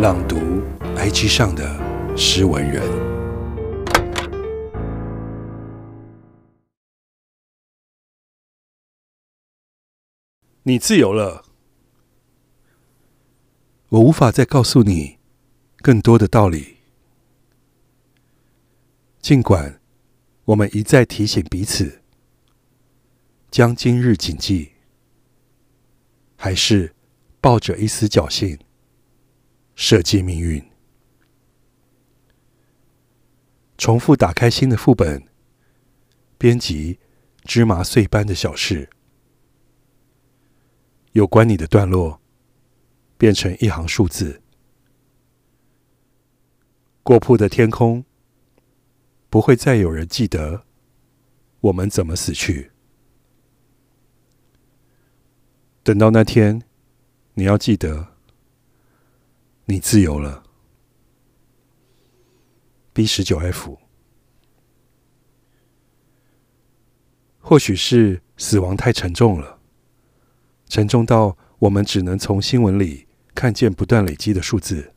朗读 IG 上的诗文人，你自由了。我无法再告诉你更多的道理，尽管我们一再提醒彼此，将今日谨记，还是抱着一丝侥幸。设计命运，重复打开新的副本，编辑芝麻碎般的小事，有关你的段落变成一行数字。过曝的天空，不会再有人记得我们怎么死去。等到那天，你要记得。你自由了，B 十九 F。或许是死亡太沉重了，沉重到我们只能从新闻里看见不断累积的数字，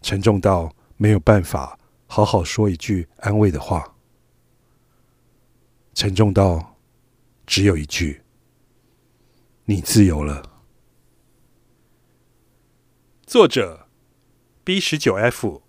沉重到没有办法好好说一句安慰的话，沉重到只有一句：你自由了。作者：B 十九 F。